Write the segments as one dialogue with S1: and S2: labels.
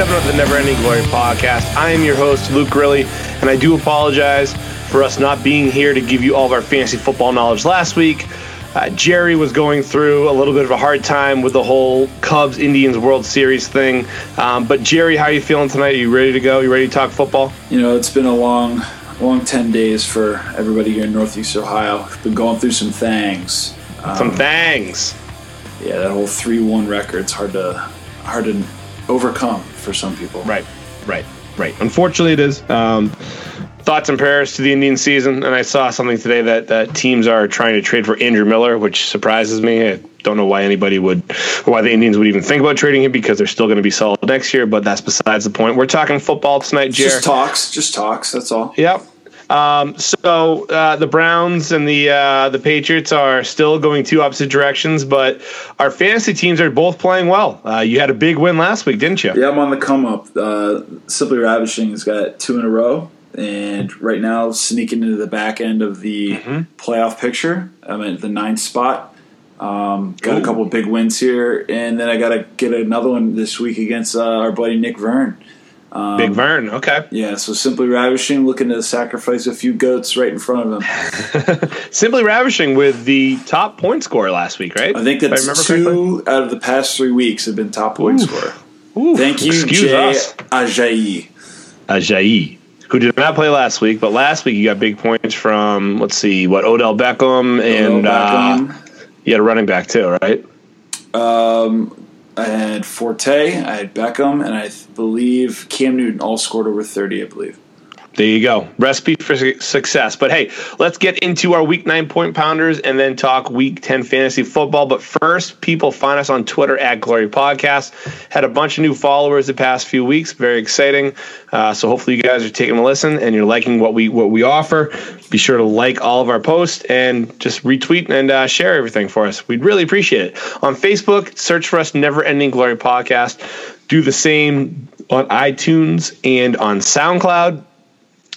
S1: episode 37 of the Never Ending Glory podcast. I am your host, Luke Grilly, and I do apologize for us not being here to give you all of our fantasy football knowledge last week. Uh, Jerry was going through a little bit of a hard time with the whole Cubs Indians World Series thing. Um, but Jerry, how are you feeling tonight? Are you ready to go? You ready to talk football?
S2: You know, it's been a long, long 10 days for everybody here in Northeast Ohio. Been going through some things.
S1: Um, some things.
S2: Yeah, that whole 3-1 record's hard to hard to overcome for some people.
S1: Right, right, right. Unfortunately, it is. Um, thoughts and prayers to the Indian season. And I saw something today that, that teams are trying to trade for Andrew Miller, which surprises me. I don't know why anybody would, why the Indians would even think about trading him because they're still going to be solid next year. But that's besides the point. We're talking football tonight, Jared.
S2: Just talks, just talks. That's all.
S1: Yep. Um, so uh, the Browns and the uh, the Patriots are still going two opposite directions, but our fantasy teams are both playing well. Uh, you had a big win last week, didn't you?
S2: Yeah, I'm on the come up. Uh, Simply Ravishing has got two in a row, and right now sneaking into the back end of the mm-hmm. playoff picture. I'm at the ninth spot. Um, got Ooh. a couple big wins here, and then I got to get another one this week against uh, our buddy Nick Vern.
S1: Um, Big Vern, okay.
S2: Yeah, so Simply Ravishing looking to sacrifice a few goats right in front of him.
S1: Simply Ravishing with the top point scorer last week, right?
S2: I think that's I two correctly? out of the past three weeks have been top point Ooh. scorer. Thank you, Jay Ajayi.
S1: Ajayi, who did not play last week, but last week you got big points from, let's see, what, Odell Beckham and Odell Beckham. Uh, you had a running back too, right?
S2: Um, I had Forte, I had Beckham, and I believe Cam Newton all scored over 30, I believe.
S1: There you go. Recipe for success. But hey, let's get into our week nine point pounders and then talk week 10 fantasy football. But first, people find us on Twitter at Glory Podcast. Had a bunch of new followers the past few weeks. Very exciting. Uh, so hopefully you guys are taking a listen and you're liking what we what we offer. Be sure to like all of our posts and just retweet and uh, share everything for us. We'd really appreciate it. On Facebook, search for us Never Ending Glory Podcast. Do the same on iTunes and on SoundCloud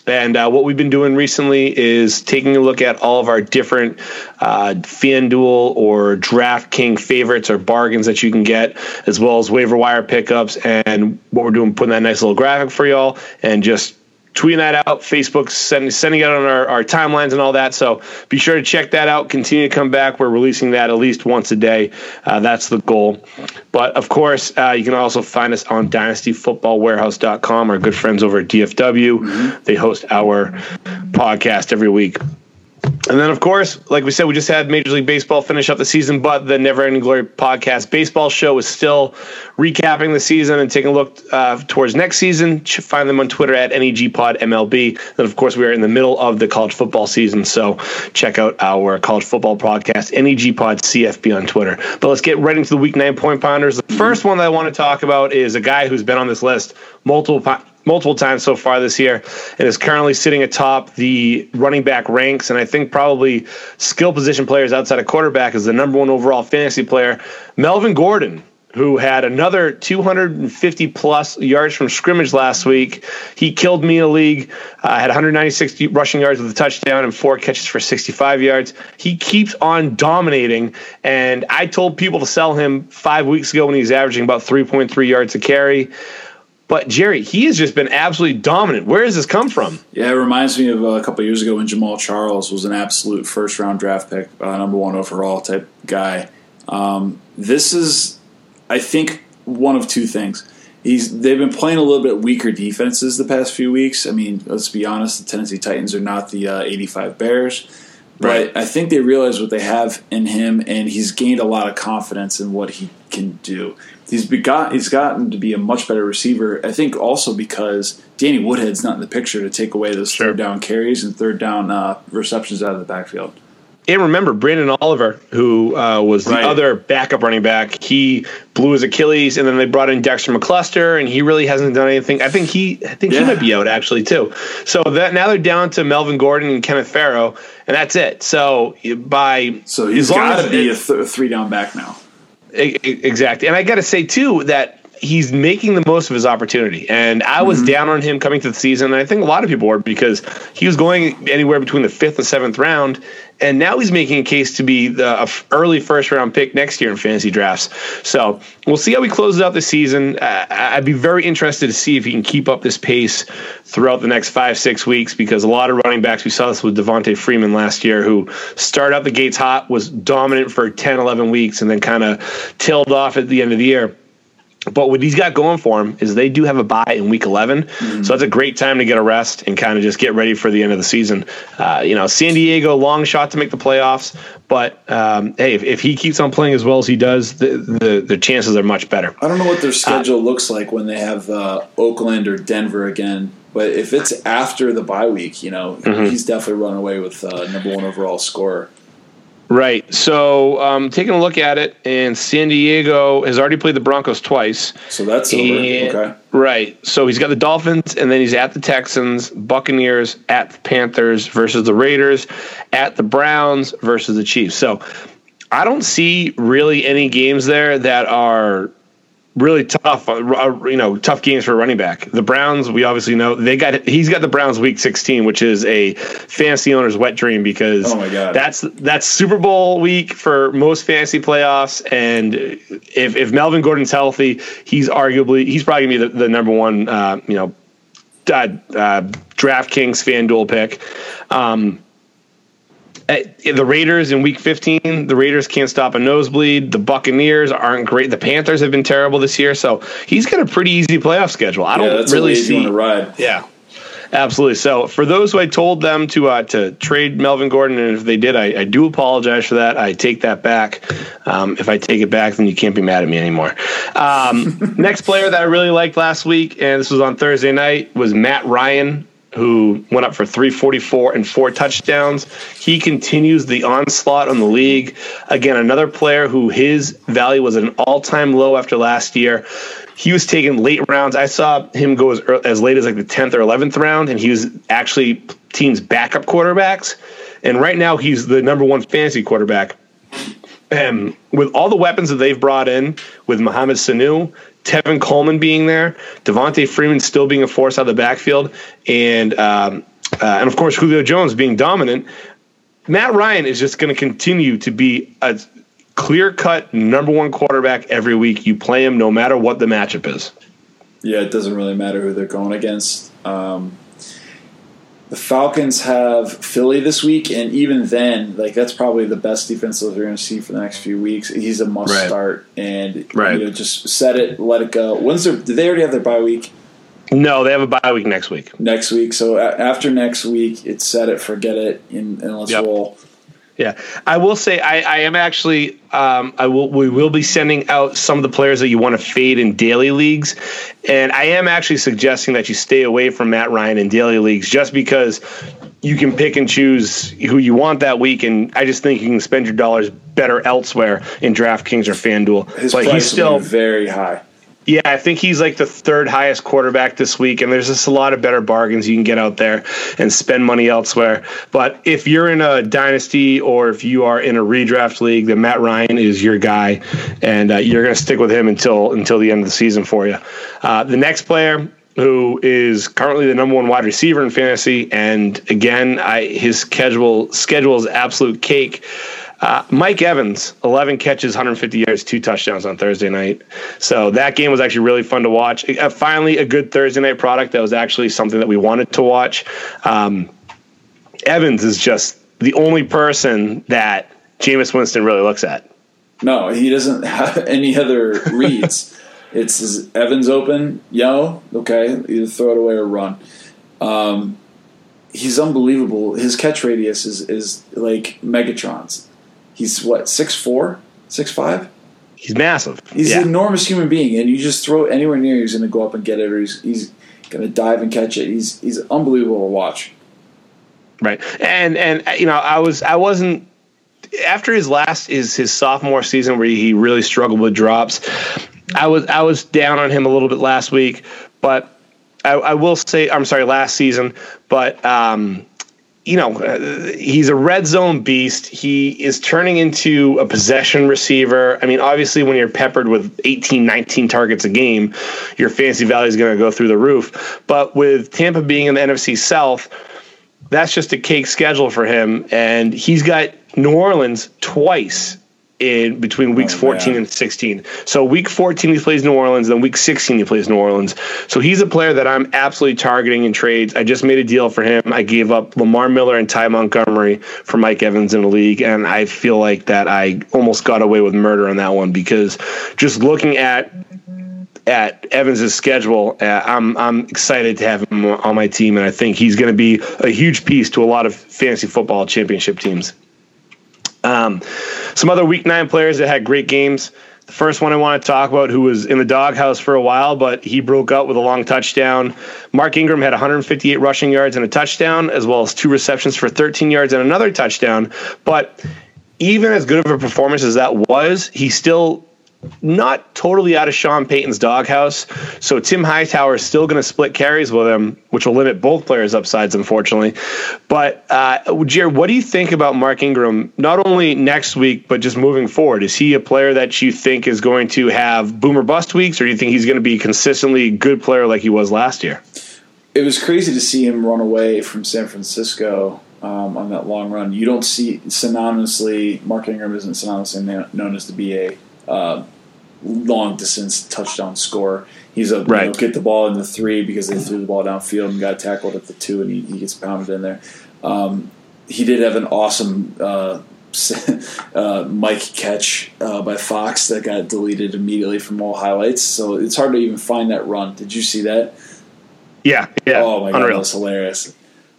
S1: and uh, what we've been doing recently is taking a look at all of our different uh, FanDuel or DraftKings favorites or bargains that you can get, as well as waiver wire pickups. And what we're doing, putting that nice little graphic for y'all, and just tweeting that out, Facebook sending sending it on our, our timelines and all that. So be sure to check that out. Continue to come back. We're releasing that at least once a day. Uh, that's the goal. But of course, uh, you can also find us on dynastyfootballwarehouse.com. Our good friends over at DFW. Mm-hmm. They host our podcast every week. And then, of course, like we said, we just had Major League Baseball finish up the season, but the Never Ending Glory podcast baseball show is still recapping the season and taking a look uh, towards next season. Find them on Twitter at NEGPodMLB. And of course, we are in the middle of the college football season, so check out our college football podcast, NEGPod CFB on Twitter. But let's get right into the Week Nine Point Pounders. The first one that I want to talk about is a guy who's been on this list multiple multiple times so far this year and is currently sitting atop the running back ranks. And I think probably skill position players outside of quarterback is the number one overall fantasy player, Melvin Gordon. Who had another 250 plus yards from scrimmage last week? He killed me in a league. Uh, had 196 rushing yards with a touchdown and four catches for 65 yards. He keeps on dominating, and I told people to sell him five weeks ago when he was averaging about 3.3 yards a carry. But Jerry, he has just been absolutely dominant. Where does this come from?
S2: Yeah, it reminds me of a couple years ago when Jamaal Charles was an absolute first round draft pick, uh, number one overall type guy. Um, this is, I think, one of two things. He's they've been playing a little bit weaker defenses the past few weeks. I mean, let's be honest, the Tennessee Titans are not the uh, 85 Bears. Right. But I think they realize what they have in him, and he's gained a lot of confidence in what he can do he's begot he's gotten to be a much better receiver. I think also because Danny Woodhead's not in the picture to take away those sure. third down carries and third down uh, receptions out of the backfield.
S1: And remember, Branden Oliver, who uh, was the right. other backup running back, he blew his Achilles, and then they brought in Dexter McCluster, and he really hasn't done anything. I think he, I think yeah. he might be out actually too. So that now they're down to Melvin Gordon and Kenneth Farrow, and that's it. So by
S2: so he's got to be a th- three down back now.
S1: Exactly. And I got to say, too, that he's making the most of his opportunity. And I was mm-hmm. down on him coming to the season. And I think a lot of people were because he was going anywhere between the fifth and seventh round. And now he's making a case to be the early first round pick next year in fantasy drafts. So we'll see how he closes out the season. Uh, I'd be very interested to see if he can keep up this pace throughout the next five, six weeks because a lot of running backs, we saw this with Devonta Freeman last year, who started out the gates hot, was dominant for 10, 11 weeks, and then kind of tailed off at the end of the year. But what he's got going for him is they do have a bye in week 11. Mm-hmm. So that's a great time to get a rest and kind of just get ready for the end of the season. Uh, you know, San Diego, long shot to make the playoffs. But um, hey, if, if, he keeps on playing as well as he does, the, the, the chances are much better.
S2: I don't know what their uh, schedule uh, looks like when they have uh, Oakland or Denver again. But if it's after the bye week, you know, mm-hmm. he's definitely run away with uh, number one overall scorer.
S1: Right. So, um, taking a look at it, and San Diego has already played the Broncos twice.
S2: So that's and, okay.
S1: Right. So he's got the Dolphins, and then he's at the Texans, Buccaneers, at the Panthers versus the Raiders, at the Browns versus the Chiefs. So I don't see really any games there that are really tough, uh, uh, you know, tough games for running back. The Browns, we obviously know they got he's got the Browns week 16, which is a fantasy owner's wet dream because
S2: oh my God.
S1: that's that's Super Bowl week for most fantasy playoffs. And if if Melvin Gordon's healthy, he's arguably he's probably gonna be the, the number one, uh, you know, uh, uh, DraftKings FanDuel pick. Um, the Raiders in Week 15, the Raiders can't stop a nosebleed. The Buccaneers aren't great. The Panthers have been terrible this year, so he's got a pretty easy playoff schedule. I don't really see.
S2: Ride.
S1: Yeah, absolutely. So for those who I told them to uh, to trade Melvin Gordon, and if they did, I, I do apologize for that. I take that back. Um, if I take it back, then you can't be mad at me anymore. Um, next player that I really liked last week, and this was on Thursday night, was Matt Ryan who went up for 344 and four touchdowns. He continues the onslaught on the league. Again, another player who his value was at an all time low after last year. He was taken late rounds. I saw him go as, as late as like the 10th or 11th round, and he was actually team's backup quarterbacks. And right now, he's the number one fantasy quarterback. And with all the weapons that they've brought in, with Mohamed Sanu, Tevin Coleman being there, Devonta Freeman still being a force out of the backfield, and um, uh, and of course Julio Jones being dominant. Matt Ryan is just going to continue to be a clear cut number one quarterback every week. You play him no matter what the matchup is.
S2: Yeah, it doesn't really matter who they're going against. Um, the Falcons have Philly this week, and even then, like that's probably the best defense that they're going to see for the next few weeks. He's a must right. start, and right. you know, just set it, let it go. When's their? Did they already have their bye week?
S1: No, they have a bye week next week.
S2: Next week, so after next week, it's set it, forget it, and, and let's yep. roll.
S1: Yeah, I will say I, I am actually um, I will we will be sending out some of the players that you want to fade in daily leagues, and I am actually suggesting that you stay away from Matt Ryan in daily leagues just because you can pick and choose who you want that week, and I just think you can spend your dollars better elsewhere in DraftKings or FanDuel.
S2: His but price he's still very high.
S1: Yeah, I think he's like the third highest quarterback this week, and there's just a lot of better bargains you can get out there and spend money elsewhere. But if you're in a dynasty or if you are in a redraft league, then Matt Ryan is your guy, and uh, you're going to stick with him until until the end of the season for you. Uh, the next player who is currently the number one wide receiver in fantasy, and again, I, his schedule schedule is absolute cake. Uh, Mike Evans, 11 catches, 150 yards, two touchdowns on Thursday night. So that game was actually really fun to watch. Uh, finally, a good Thursday night product that was actually something that we wanted to watch. Um, Evans is just the only person that Jameis Winston really looks at.
S2: No, he doesn't have any other reads. it's Evans open, yo, okay, either throw it away or run. Um, he's unbelievable. His catch radius is, is like Megatron's. He's what six four, six five.
S1: He's massive.
S2: He's yeah. an enormous human being, and you just throw it anywhere near, he's going to go up and get it, or he's, he's going to dive and catch it. He's he's unbelievable to watch.
S1: Right, and and you know, I was I wasn't after his last is his sophomore season where he really struggled with drops. I was I was down on him a little bit last week, but I, I will say I'm sorry last season, but um, you know, uh, he's a red zone beast. He is turning into a possession receiver. I mean, obviously, when you're peppered with 18, 19 targets a game, your fantasy value is going to go through the roof. But with Tampa being in the NFC South, that's just a cake schedule for him. And he's got New Orleans twice in between weeks oh, 14 and 16. So week 14 he plays New Orleans, then week 16 he plays New Orleans. So he's a player that I'm absolutely targeting in trades. I just made a deal for him. I gave up Lamar Miller and Ty Montgomery for Mike Evans in the league, and I feel like that I almost got away with murder on that one because just looking at at Evans's schedule, uh, I'm I'm excited to have him on my team, and I think he's going to be a huge piece to a lot of fantasy football championship teams. Um, some other week nine players that had great games. The first one I want to talk about, who was in the doghouse for a while, but he broke out with a long touchdown. Mark Ingram had 158 rushing yards and a touchdown, as well as two receptions for 13 yards and another touchdown. But even as good of a performance as that was, he still not totally out of Sean Payton's doghouse. So Tim Hightower is still going to split carries with him, which will limit both players' upsides, unfortunately. But uh, Jared, what do you think about Mark Ingram? Not only next week, but just moving forward. Is he a player that you think is going to have boomer bust weeks, or do you think he's going to be consistently good player like he was last year?
S2: It was crazy to see him run away from San Francisco um, on that long run. You don't see synonymously. Mark Ingram isn't synonymously known as to be a uh, long distance touchdown score. He's a right. you know, get the ball in the three because they threw the ball downfield and got tackled at the two, and he, he gets pounded in there. Um, he did have an awesome uh, uh, Mike catch uh, by Fox that got deleted immediately from all highlights. So it's hard to even find that run. Did you see that?
S1: Yeah, yeah.
S2: Oh my god, that's hilarious.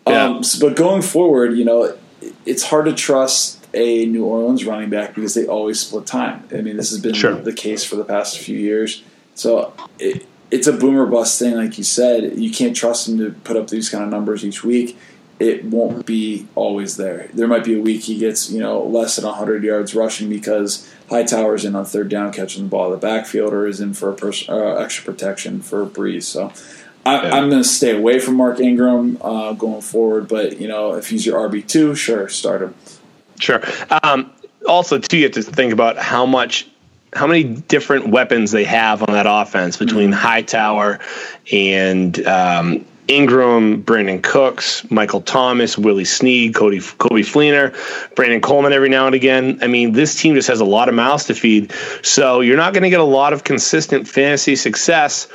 S2: Yeah. Um, so, but going forward, you know, it's hard to trust a New Orleans running back because they always split time. I mean, this has been sure. the case for the past few years. So it, it's a boomer bust thing, like you said. You can't trust him to put up these kind of numbers each week. It won't be always there. There might be a week he gets you know less than 100 yards rushing because Hightower's in on third down catching the ball. The backfield or is in for a pers- uh, extra protection for Brees. So I, am going to stay away from Mark Ingram uh, going forward. But you know, if he's your RB two, sure, start him.
S1: Sure. Um, also, too, you have to think about how much how many different weapons they have on that offense between mm-hmm. Hightower and um, Ingram, Brandin Cooks, Michael Thomas, Willie Snead, Cody Coby Fleener, Brandon Coleman every now and again. I mean, this team just has a lot of mouths to feed. So you're not going to get a lot of consistent fantasy success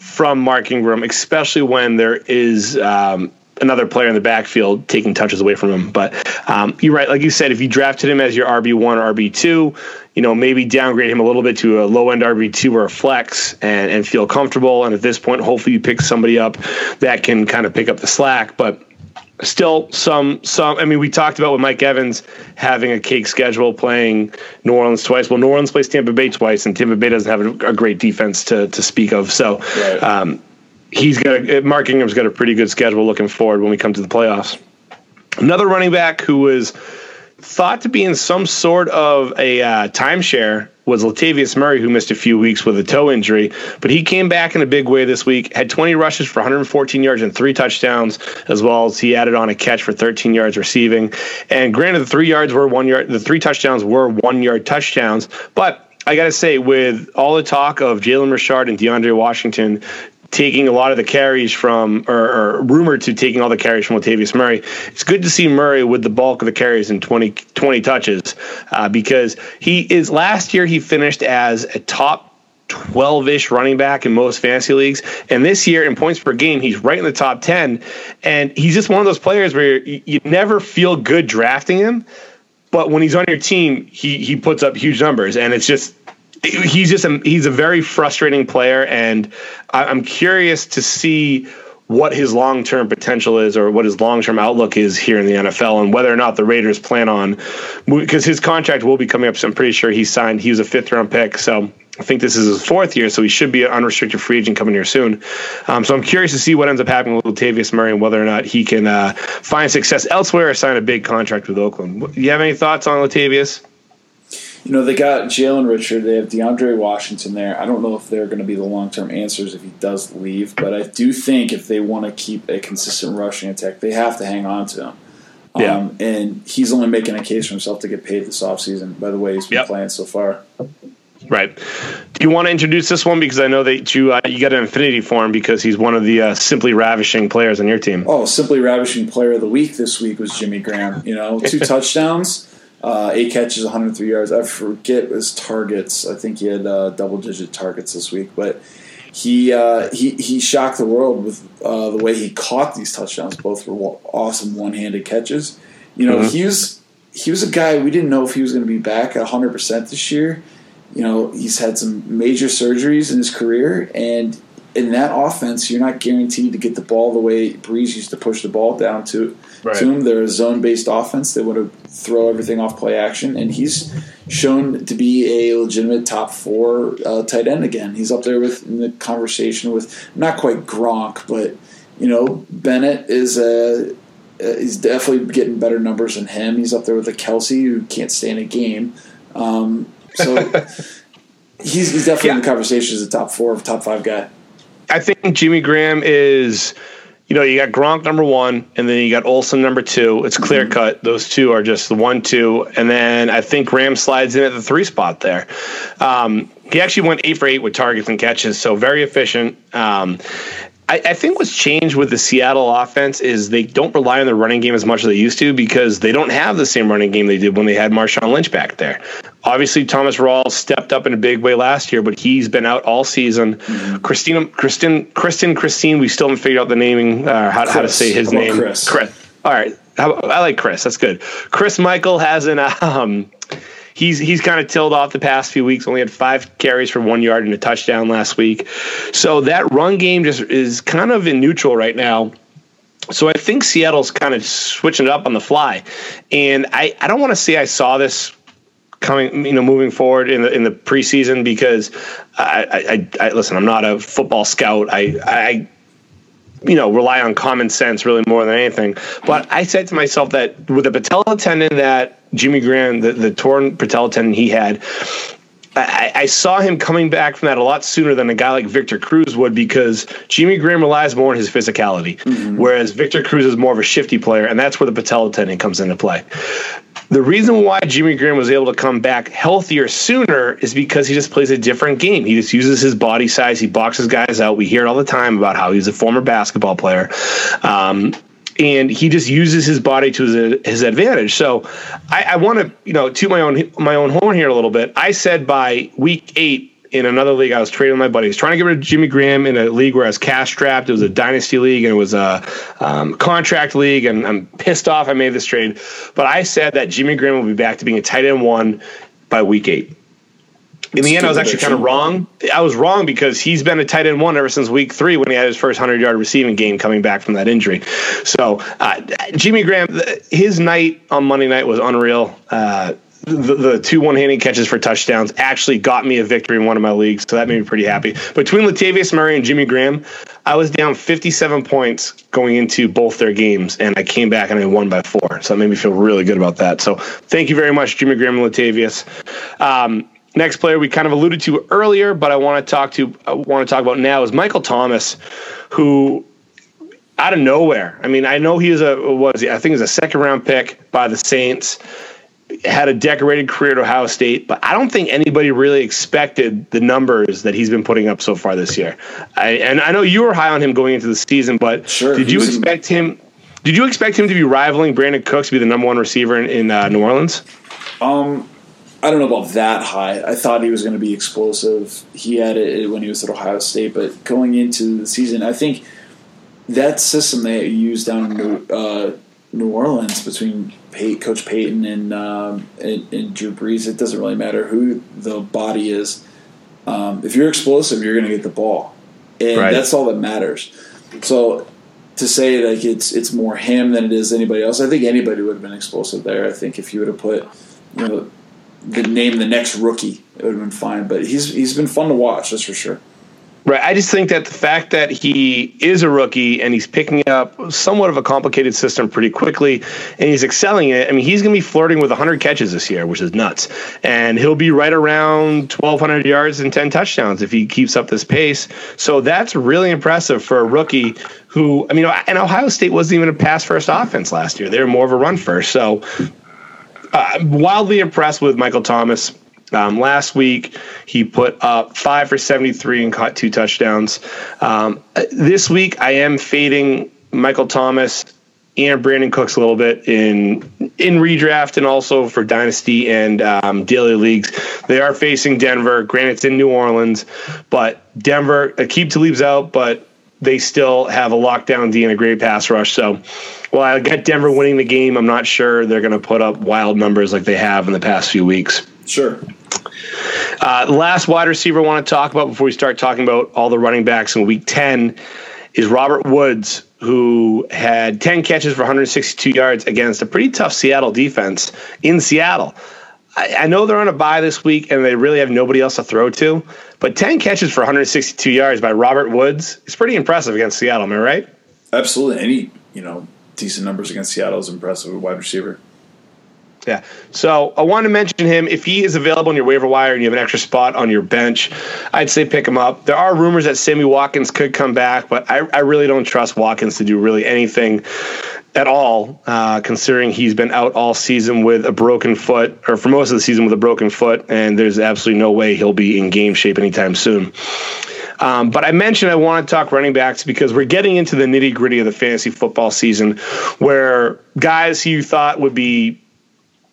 S1: from Mark Ingram, especially when there is um, another player in the backfield taking touches away from him. But um, you're right, like you said, if you drafted him as your RB one or RB two, you know maybe downgrade him a little bit to a low end RB two or a flex and and feel comfortable. And at this point, hopefully you pick somebody up that can kind of pick up the slack, but. Still, some some. I mean, we talked about with Mike Evans having a cake schedule, playing New Orleans twice. Well, New Orleans plays Tampa Bay twice, and Tampa Bay doesn't have a, a great defense to to speak of. So, right. um, he's got a, Mark Ingram's got a pretty good schedule looking forward when we come to the playoffs. Another running back who was thought to be in some sort of a uh, timeshare was Latavius Murray, who missed a few weeks with a toe injury, but he came back in a big way this week. Had 20 rushes for 114 yards and three touchdowns, as well as he added on a catch for 13 yards receiving. And granted, the three yards were one yard, the three touchdowns were one yard touchdowns, but I got to say, with all the talk of Jalen Richard and DeAndre Washington taking a lot of the carries from, or, or, rumored to taking all the carries from Latavius Murray. It's good to see Murray with the bulk of the carries in 20, 20 touches uh, because he is, last year he finished as a top 12 ish running back in most fantasy leagues. And this year, in points per game, he's right in the top 10. And he's just one of those players where you, you never feel good drafting him. But when he's on your team, he, he puts up huge numbers. And it's just, he's just a, he's a very frustrating player, and I'm curious to see what his long term potential is or what his long term outlook is here in the NFL and whether or not the Raiders plan on because his contract will be coming up. So I'm pretty sure he signed. He was a fifth round pick, so I think this is his fourth year, so he should be an unrestricted free agent coming here soon. Um, so I'm curious to see what ends up happening with Latavius Murray and whether or not he can uh, find success elsewhere or sign a big contract with Oakland. You have any thoughts on Latavius?
S2: You know, they got Jalen Richard. They have DeAndre Washington there. I don't know if they're going to be the long term answers if he does leave, but I do think if they want to keep a consistent rushing attack, they have to hang on to him.
S1: Yeah.
S2: Um, and he's only making a case for himself to get paid this offseason, by the way he's been
S1: Yep.
S2: playing so far.
S1: Right. Do you want to introduce this one because I know that you uh, you got an affinity for him because he's one of the uh, simply ravishing players on your team.
S2: Oh, simply ravishing player of the week this week was Jimmy Graham. You know, two touchdowns, uh, eight catches, 103 yards. I forget his targets. I think he had uh, double digit targets this week, but he uh, he he shocked the world with uh, the way he caught these touchdowns. Both were awesome one handed catches. You know,
S1: Mhm.
S2: he was he was a guy we didn't know if he was going to be back at 100 percent this year. You know, he's had some major surgeries in his career, and in that offense, you're not guaranteed to get the ball the way Brees used to push the ball down to
S1: Right.
S2: to him. They're a zone based offense. They want to throw everything off play action, and he's shown to be a legitimate top four uh, tight end again. He's up there with in the conversation with not quite Gronk, but you know Bennett is a. Uh, he's definitely getting better numbers than him. He's up there with a Kelce who can't stay in a game. Um, so he's, he's definitely in the conversation as a top four, top five guy.
S1: I think Jimmy Graham is, you know, you got Gronk number one, and then you got Olsen number two. It's clear cut; those two are just the one, two, and then I think Graham slides in at the three spot there. Um, he actually went eight for eight with targets and catches, so very efficient. Um, I, I think what's changed with the Seattle offense is they don't rely on the running game as much as they used to because they don't have the same running game they did when they had Marshawn Lynch back there. Obviously, Thomas Rawls stepped up in a big way last year, but he's been out all season. Christina, Kristen, Kristen, Christine, we still haven't figured out the naming, uh, how, how to say his name.
S2: Chris?
S1: All right. How, I like Chris. That's good. Chris Michael has an. Um, he's he's kind of tilled off the past few weeks. Only had five carries for one yard and a touchdown last week. So that run game just is kind of in neutral right now. So I think Seattle's kind of switching it up on the fly, and I, I don't want to say I saw this coming, you know, moving forward in the in the preseason because I, I, I listen. I'm not a football scout. I I you know rely on common sense really more than anything. But I said to myself that with the patella tendon that Jimmy Graham, the, the torn patella tendon he had. I, I saw him coming back from that a lot sooner than a guy like Victor Cruz would because Jimmy Graham relies more on his physicality, mm-hmm. whereas Victor Cruz is more of a shifty player, and that's where the patella tendon comes into play. The reason why Jimmy Graham was able to come back healthier sooner is because he just plays a different game. He just uses his body size. He boxes guys out. We hear it all the time about how he's a former basketball player. Um, and he just uses his body to his, his advantage. So I, I want to, you know, to my own my own horn here a little bit. I said by week eight in another league, I was trading with my buddies, trying to get rid of Jimmy Graham in a league where I was cash strapped. It was a dynasty league and it was a um, contract league, and I'm pissed off I made this trade. But I said that Jimmy Graham will be back to being a tight end one by week eight. In the end, I was actually kind of wrong. I was wrong because he's been a tight end one ever since week three when he had his first 100 yard receiving game coming back from that injury. So, uh, Jimmy Graham, his night on Monday night was unreal. Uh, the, the two one-handed catches for touchdowns actually got me a victory in one of my leagues, so that made me pretty happy. Between Latavius Murray and Jimmy Graham, I was down 57 points going into both their games, and I came back and I won by four. So that made me feel really good about that. So thank you very much, Jimmy Graham and Latavius. Um, next player we kind of alluded to earlier, but I want to talk to I want to talk about now is Michael Thomas, who out of nowhere. I mean, I know he was a was? I think he was a second round pick by the Saints. Had a decorated career at Ohio State, but I don't think anybody really expected the numbers that he's been putting up so far this year. I, and I know you were high on him going into the season, but
S2: Sure,
S1: did you expect him? Did you expect him to be rivaling Brandin Cooks to be the number one receiver in, in uh, New Orleans?
S2: Um, I don't know about that high. I thought he was going to be explosive. He had it when he was at Ohio State, but going into the season, I think that system they used down in New, uh, New Orleans between Coach Payton and, um, and and Drew Brees, it doesn't really matter who the body is. Um, if you're explosive, you're going to get the ball, and
S1: Right.
S2: that's all that matters. So to say like it's it's more him than it is anybody else, I think anybody would have been explosive there. I think if you would have put you know the name the next rookie, it would have been fine. But he's he's been fun to watch, that's for sure.
S1: Right. I just think that the fact that he is a rookie and he's picking up somewhat of a complicated system pretty quickly and he's excelling it. I mean, he's going to be flirting with 100 catches this year, which is nuts. And he'll be right around 1,200 yards and 10 touchdowns if he keeps up this pace. So that's really impressive for a rookie who, I mean, and Ohio State wasn't even a pass first offense last year. They were more of a run first. So uh, wildly impressed with Michael Thomas. Um, last week, he put up five for 73 and caught two touchdowns. Um, this week, I am fading Michael Thomas and Brandin Cooks a little bit in in redraft and also for dynasty and um, daily leagues. They are facing Denver. Granted, it's in New Orleans, but Denver keep Talib's out, but they still have a lockdown D and a great pass rush. So while I get Denver winning the game, I'm not sure they're going to put up wild numbers like they have in the past few weeks.
S2: Sure.
S1: Uh, last wide receiver I want to talk about before we start talking about all the running backs in week 10 is Robert Woods, who had 10 catches for 162 yards against a pretty tough Seattle defense in Seattle. I, I know they're on a bye this week and they really have nobody else to throw to, but 10 catches for 162 yards by Robert Woods is pretty impressive against Seattle, am I right?
S2: Absolutely. Any, you know, decent numbers against Seattle is impressive wide receiver.
S1: Yeah. So I want to mention him. If he is available on your waiver wire and you have an extra spot on your bench, I'd say pick him up. There are rumors that Sammy Watkins could come back, but I, I really don't trust Watkins to do really anything at all, uh, considering he's been out all season with a broken foot, or for most of the season with a broken foot, and there's absolutely no way he'll be in game shape anytime soon. Um, but I mentioned I want to talk running backs because we're getting into the nitty gritty of the fantasy football season where guys who you thought would be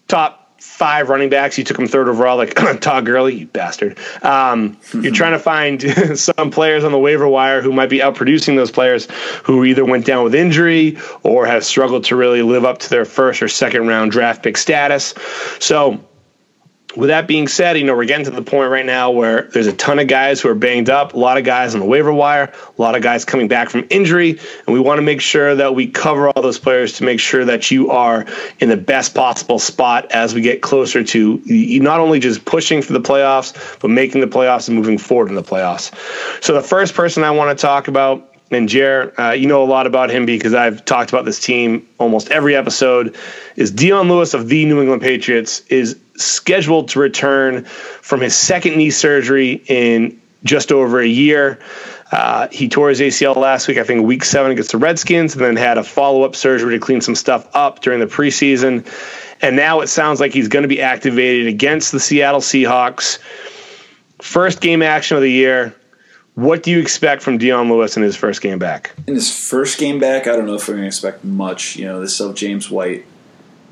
S1: top five running backs. You took them third overall, like Todd Gurley, you bastard. Um, you're trying to find some players on the waiver wire who might be outproducing those players who either went down with injury or have struggled to really live up to their first or second round draft pick status. So with that being said, you know, we're getting to the point right now where there's a ton of guys who are banged up, a lot of guys on the waiver wire, a lot of guys coming back from injury, and we want to make sure that we cover all those players to make sure that you are in the best possible spot as we get closer to not only just pushing for the playoffs, but making the playoffs and moving forward in the playoffs. So the first person I want to talk about and Jer, uh, you know a lot about him because I've talked about this team almost every episode. Is Dion Lewis of the New England Patriots is scheduled to return from his second knee surgery in just over a year. Uh, he tore his ACL last week, I think week seven against the Redskins, and then had a follow up surgery to clean some stuff up during the preseason. And now it sounds like he's going to be activated against the Seattle Seahawks. First game action of the year. What do you expect from Dion Lewis in his first game back?
S2: In his first game back, I don't know if we're going to expect much. You know, they still have James White,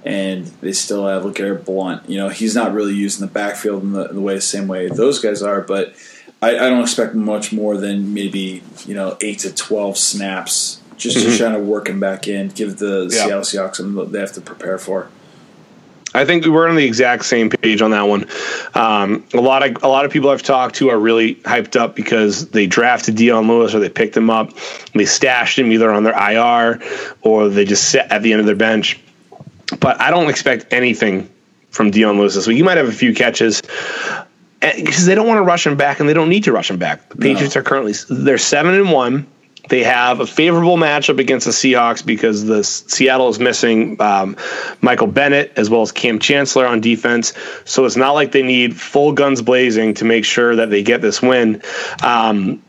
S2: and they still have LeGarrette Blount. You know, he's not really used in the backfield in the, in the way the same way those guys are, but I, I, don't expect much more than maybe you know eight to twelve snaps just mm-hmm. to try to work him back in, give the yeah. Seattle Seahawks something they have to prepare for.
S1: I think we're on the exact same page on that one. Um, a lot of a lot of people I've talked to are really hyped up because they drafted Dion Lewis or they picked him up, they stashed him either on their IR or they just sit at the end of their bench. But I don't expect anything from Dion Lewis this week. You might have a few catches because eh, they don't want to rush him back and they don't need to rush him back. The Patriots no. are currently they're seven and one. They have a favorable matchup against the Seahawks because the Seattle is missing um, Michael Bennett as well as Kam Chancellor on defense. So it's not like they need full guns blazing to make sure that they get this win. Um,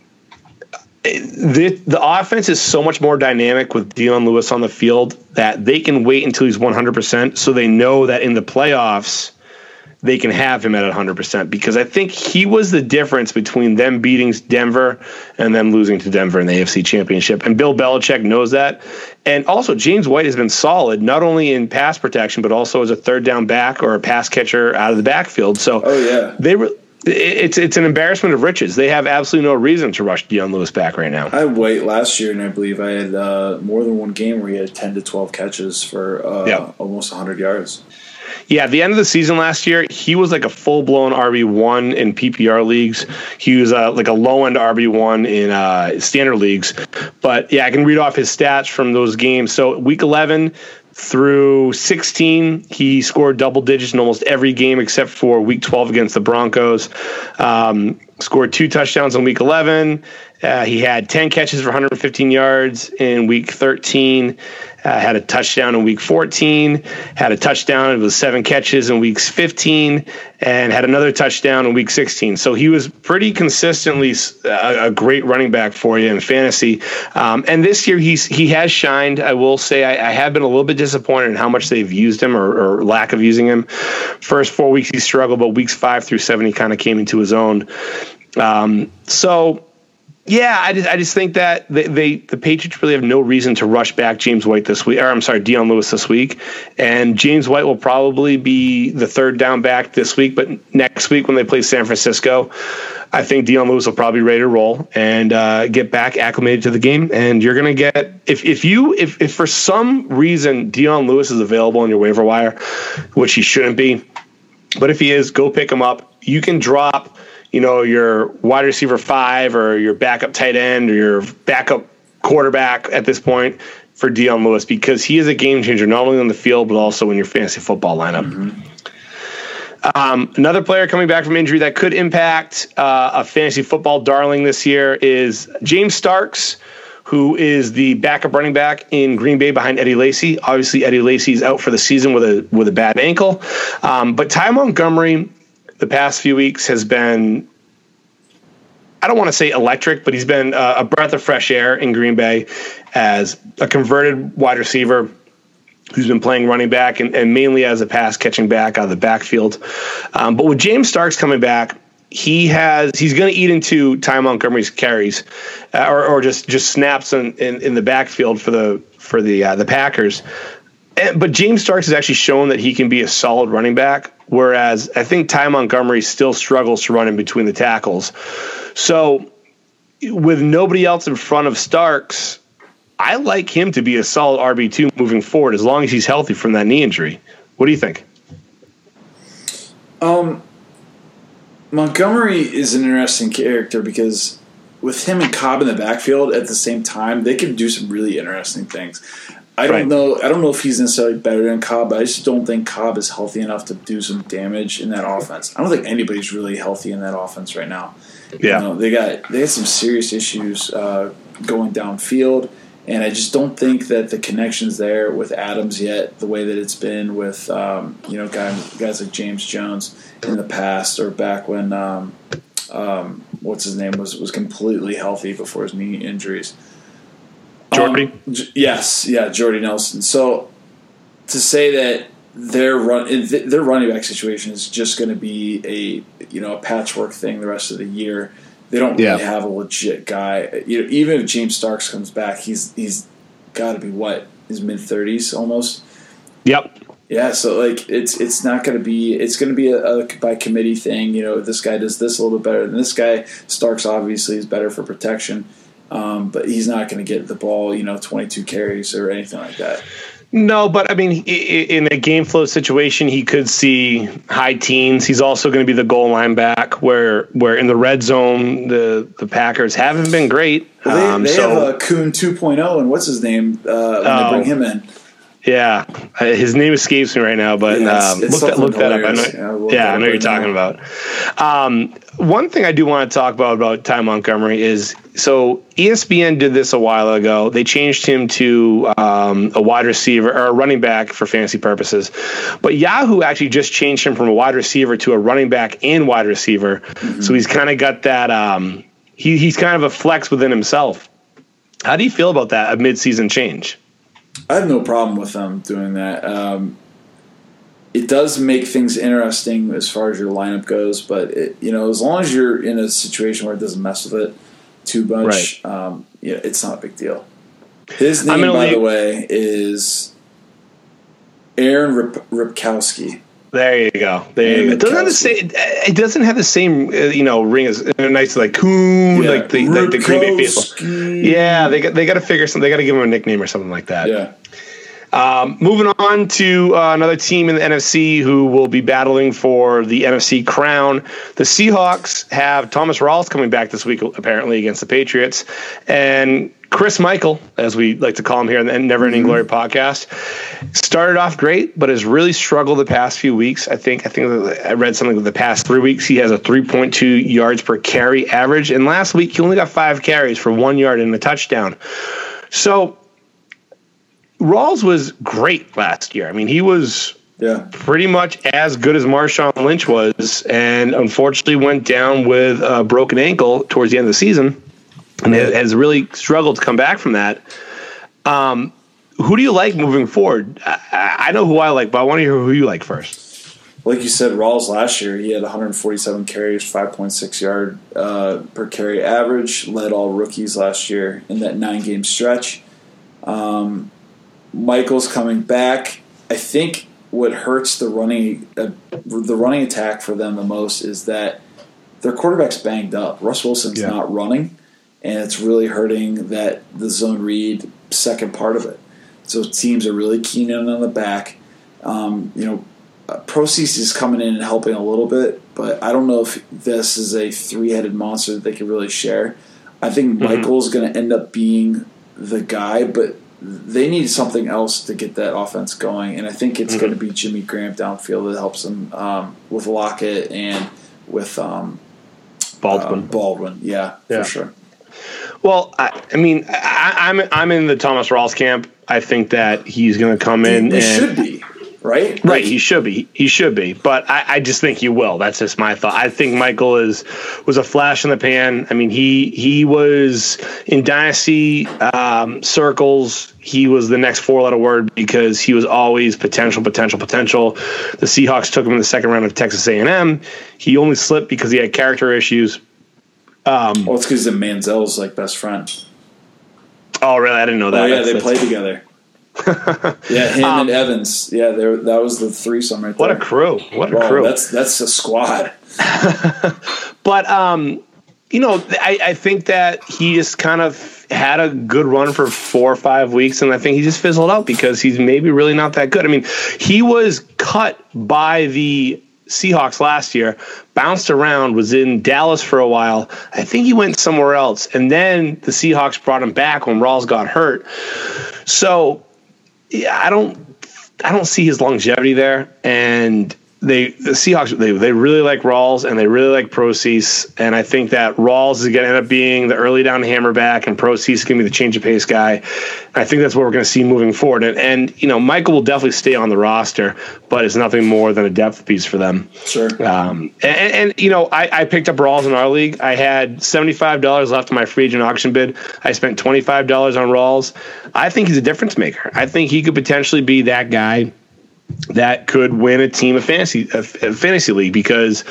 S1: the, the offense is so much more dynamic with Dion Lewis on the field that they can wait until he's 100% so they know that in the playoffs – they can have him at 100% because I think he was the difference between them beating Denver and them losing to Denver in the AFC Championship. And Bill Belichick knows that. And also, James White has been solid, not only in pass protection, but also as a third down back or a pass catcher out of the backfield. So,
S2: oh, yeah.
S1: They were. It's it's an embarrassment of riches. They have absolutely no reason to rush Dion Lewis back right now.
S2: I had White last year, and I believe I had uh, more than one game where he had ten to twelve catches for uh, yeah. almost hundred yards.
S1: Yeah, at the end of the season last year, he was like a full blown RB one in PPR leagues. He was uh, like a low end RB one in uh, standard leagues. But yeah, I can read off his stats from those games. So week eleven through 16 he scored double digits in almost every game except for week 12 against the broncos um, scored two touchdowns in week 11. Uh, he had 10 catches for 115 yards in week 13 uh, had a touchdown in week 14, had a touchdown it was seven catches in weeks 15, and had another touchdown in week 16. So he was pretty consistently a, a great running back for you in fantasy. Um, and this year he's he has shined. I will say I, I, have been a little bit disappointed in how much they've used him or, or lack of using him. First four weeks he struggled, but weeks five through seven he kind of came into his own. Um, so yeah, I just I just think that they, they, the Patriots really have no reason to rush back James White this week. Or I'm sorry, Dion Lewis this week, and James White will probably be the third down back this week. But next week when they play San Francisco, I think Dion Lewis will probably ready to roll and uh, get back acclimated to the game. And you're gonna get if if you if if for some reason Dion Lewis is available on your waiver wire, which he shouldn't be, but if he is, go pick him up. You can drop you know, your wide receiver five or your backup tight end or your backup quarterback at this point for Dion Lewis because he is a game changer, not only on the field, but also in your fantasy football lineup. Mm-hmm. Um, another player coming back from injury that could impact uh, a fantasy football darling this year is James Starks, who is the backup running back in Green Bay behind Eddie Lacy. Obviously, Eddie Lacy is out for the season with a with a bad ankle, um, but Ty Montgomery the past few weeks has been I don't want to say electric, but he's been a breath of fresh air in Green Bay as a converted wide receiver who's been playing running back and, and mainly as a pass catching back out of the backfield. Um, but with James Starks coming back, he has he's going to eat into Ty Montgomery's carries, uh, or, or just just snaps in, in, in, the backfield for the for the uh, the Packers. And, but James Starks has actually shown that he can be a solid running back, whereas I think Ty Montgomery still struggles to run in between the tackles. So, with nobody else in front of Starks, I like him to be a solid RB two moving forward as long as he's healthy from that knee injury. What do you think?
S2: Um, Montgomery is an interesting character because with him and Cobb in the backfield at the same time, they can do some really interesting things. I don't right. know. I don't know if he's necessarily better than Cobb, but I just don't think Cobb is healthy enough to do some damage in that offense. I don't think anybody's really healthy in that offense right now. Yeah, you know, they got they had some serious issues uh, going downfield, and I just don't think that the connections there with Adams yet, the way that it's been with um, you know guys guys like James Jones in the past or back when um, um, what's his name was was completely healthy before his knee injuries.
S1: Jordy?
S2: Um, yes, yeah, Jordy Nelson. So to say that their run their running back situation is just going to be a you know a patchwork thing the rest of the year. They don't really yeah. have a legit guy. You know, even if James Starks comes back, he's he's got to be what his mid thirties almost.
S1: Yep.
S2: Yeah, so like it's it's not going to be it's going to be a, a, by committee thing. You know, this guy does this a little bit better than this guy. Starks obviously is better for protection. Um, but he's not going to get the ball, you know, 22 carries or anything like that.
S1: No, but I mean, in a game flow situation, he could see high teens. He's also going to be the goal line back, where where in the red zone, the the Packers haven't been great.
S2: Well, they, um, they so, have a Kuhn 2.0, and what's his name uh, when oh, they bring him in?
S1: Yeah, uh, his name escapes me right now, but yeah, it's, um, it's look, that, look that up. I know, yeah, yeah I know you're talking now. about. Um, one thing I do want to talk about about Ty Montgomery is so ESPN did this a while ago. They changed him to um, a wide receiver or a running back for fantasy purposes, but Yahoo actually just changed him from a wide receiver to a running back and wide receiver. Mm-hmm. So he's kind of got that. Um, he, he's kind of a flex within himself. How do you feel about that a midseason change?
S2: I have no problem with them doing that. Um, it does make things interesting as far as your lineup goes, but it, you know, as long as you're in a situation where it doesn't mess with it too much, right. um, yeah, it's not a big deal. His name, by leave- the way, is Aaron Rip- Ripkowski.
S1: There you go. There you go. It doesn't have the same. It doesn't have the same, uh, you know, ring as a nice like Kuhn, yeah. like the like the Green Bay faithful. Yeah, they got they got to figure something. They got to give him a nickname or something like that.
S2: Yeah.
S1: Um, moving on to uh, another team in the NFC who will be battling for the NFC crown. The Seahawks have Thomas Rawls coming back this week, apparently against the Patriots, and Chris Michael, as we like to call him here in the Never Ending mm-hmm. Glory podcast, started off great, but has really struggled the past few weeks. I think I think I read something that the past three weeks he has a 3.2 yards per carry average, and last week he only got five carries for one yard and a touchdown. So Rawls was great last year. I mean, he was yeah. pretty much as good as Marshawn Lynch was, and unfortunately went down with a broken ankle towards the end of the season, and has really struggled to come back from that. Um, who do you like moving forward? I, I, know who I like, but I want to hear who you like first.
S2: Like you said, Rawls last year he had 147 carries, 5.6 yard uh, per carry average, led all rookies last year in that nine game stretch. Um, Michael's coming back. I think what hurts the running uh, the running attack for them the most is that their quarterback's banged up. Russ Wilson's yeah. not running, and it's really hurting that the zone read second part of it. So teams are really keen in on the back. Um, you know, uh, Prosise is coming in and helping a little bit, but I don't know if this is a three headed monster that they can really share. I think mm-hmm. Michael's going to end up being the guy, but they need something else to get that offense going, and I think it's mm-hmm. going to be Jimmy Graham downfield that helps them um, with Lockett and with um,
S1: Baldwin.
S2: Uh, Baldwin, yeah, yeah, for sure.
S1: Well, I, I mean, I, am I'm, I'm in the Thomas Rawls camp. I think that he's going to come in.
S2: He, and, should be right?
S1: Right, like, he should be. He should be. But I, I, just think he will. That's just my thought. I think Michael is was a flash in the pan. I mean, he he was in dynasty um, circles. He was the next four letter word because he was always potential, potential, potential. The Seahawks took him in the second round of Texas A and M. He only slipped because he had character issues.
S2: Um, well, it's because Manziel's like best friend.
S1: Oh, really? I didn't know that. Oh,
S2: yeah, they played together. Yeah, him um, and Evans. Yeah, there. That was the threesome right
S1: there. What a crew! What a crew!
S2: That's that's a squad.
S1: but um, you know, I, I think that he just kind of had a good run for four or five weeks, and I think he just fizzled out because he's maybe really not that good. I mean, he was cut by the Seahawks last year, bounced around, was in Dallas for a while. I think he went somewhere else. And then the Seahawks brought him back when Rawls got hurt. So yeah, I don't I don't see his longevity there. And they the Seahawks they they really like Rawls and they really like Prosise, and I think that Rawls is going to end up being the early down hammerback, and Prosise is going to be the change of pace guy. I think that's what we're going to see moving forward. And, and you know, Michael will definitely stay on the roster, but it's nothing more than a depth piece for them.
S2: Sure.
S1: Um, and, and, you know, I, I picked up Rawls in our league. I had seventy five dollars left in my free agent auction bid. I spent twenty five dollars on Rawls. I think he's a difference maker. I think he could potentially be that guy that could win a team of fantasy a, a fantasy league because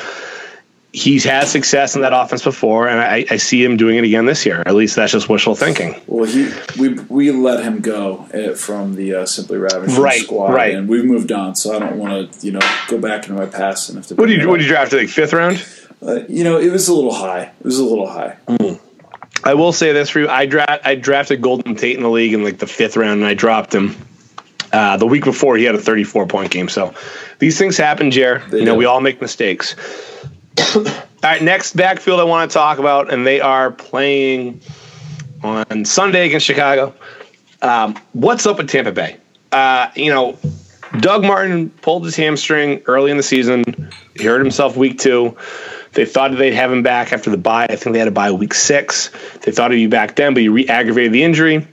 S1: he's had success in that offense before, and I, I, see him doing it again this year. At least that's just wishful thinking.
S2: Well, he we we let him go eh, from the uh, Simply Ravishing
S1: right,
S2: squad,
S1: right.
S2: and we've moved on. So I don't want to you know go back into my past and have to.
S1: What did you what did you draft? Like fifth round?
S2: Uh, you know, it was a little high. It was a little high.
S1: Mm. I will say this for you: I draft I drafted Golden Tate in the league in like the fifth round, and I dropped him uh, the week before, he had a 34 point game. So these things happen, Jer. They you know, do. we all make mistakes. all right, next backfield I want to talk about, and they are playing on Sunday against Chicago. Um, what's up with Tampa Bay? Uh, you know, Doug Martin pulled his hamstring early in the season. He hurt himself week two. They thought they'd have him back after the bye. I think they had a bye week six. They thought he'd be back then, but he re aggravated the injury.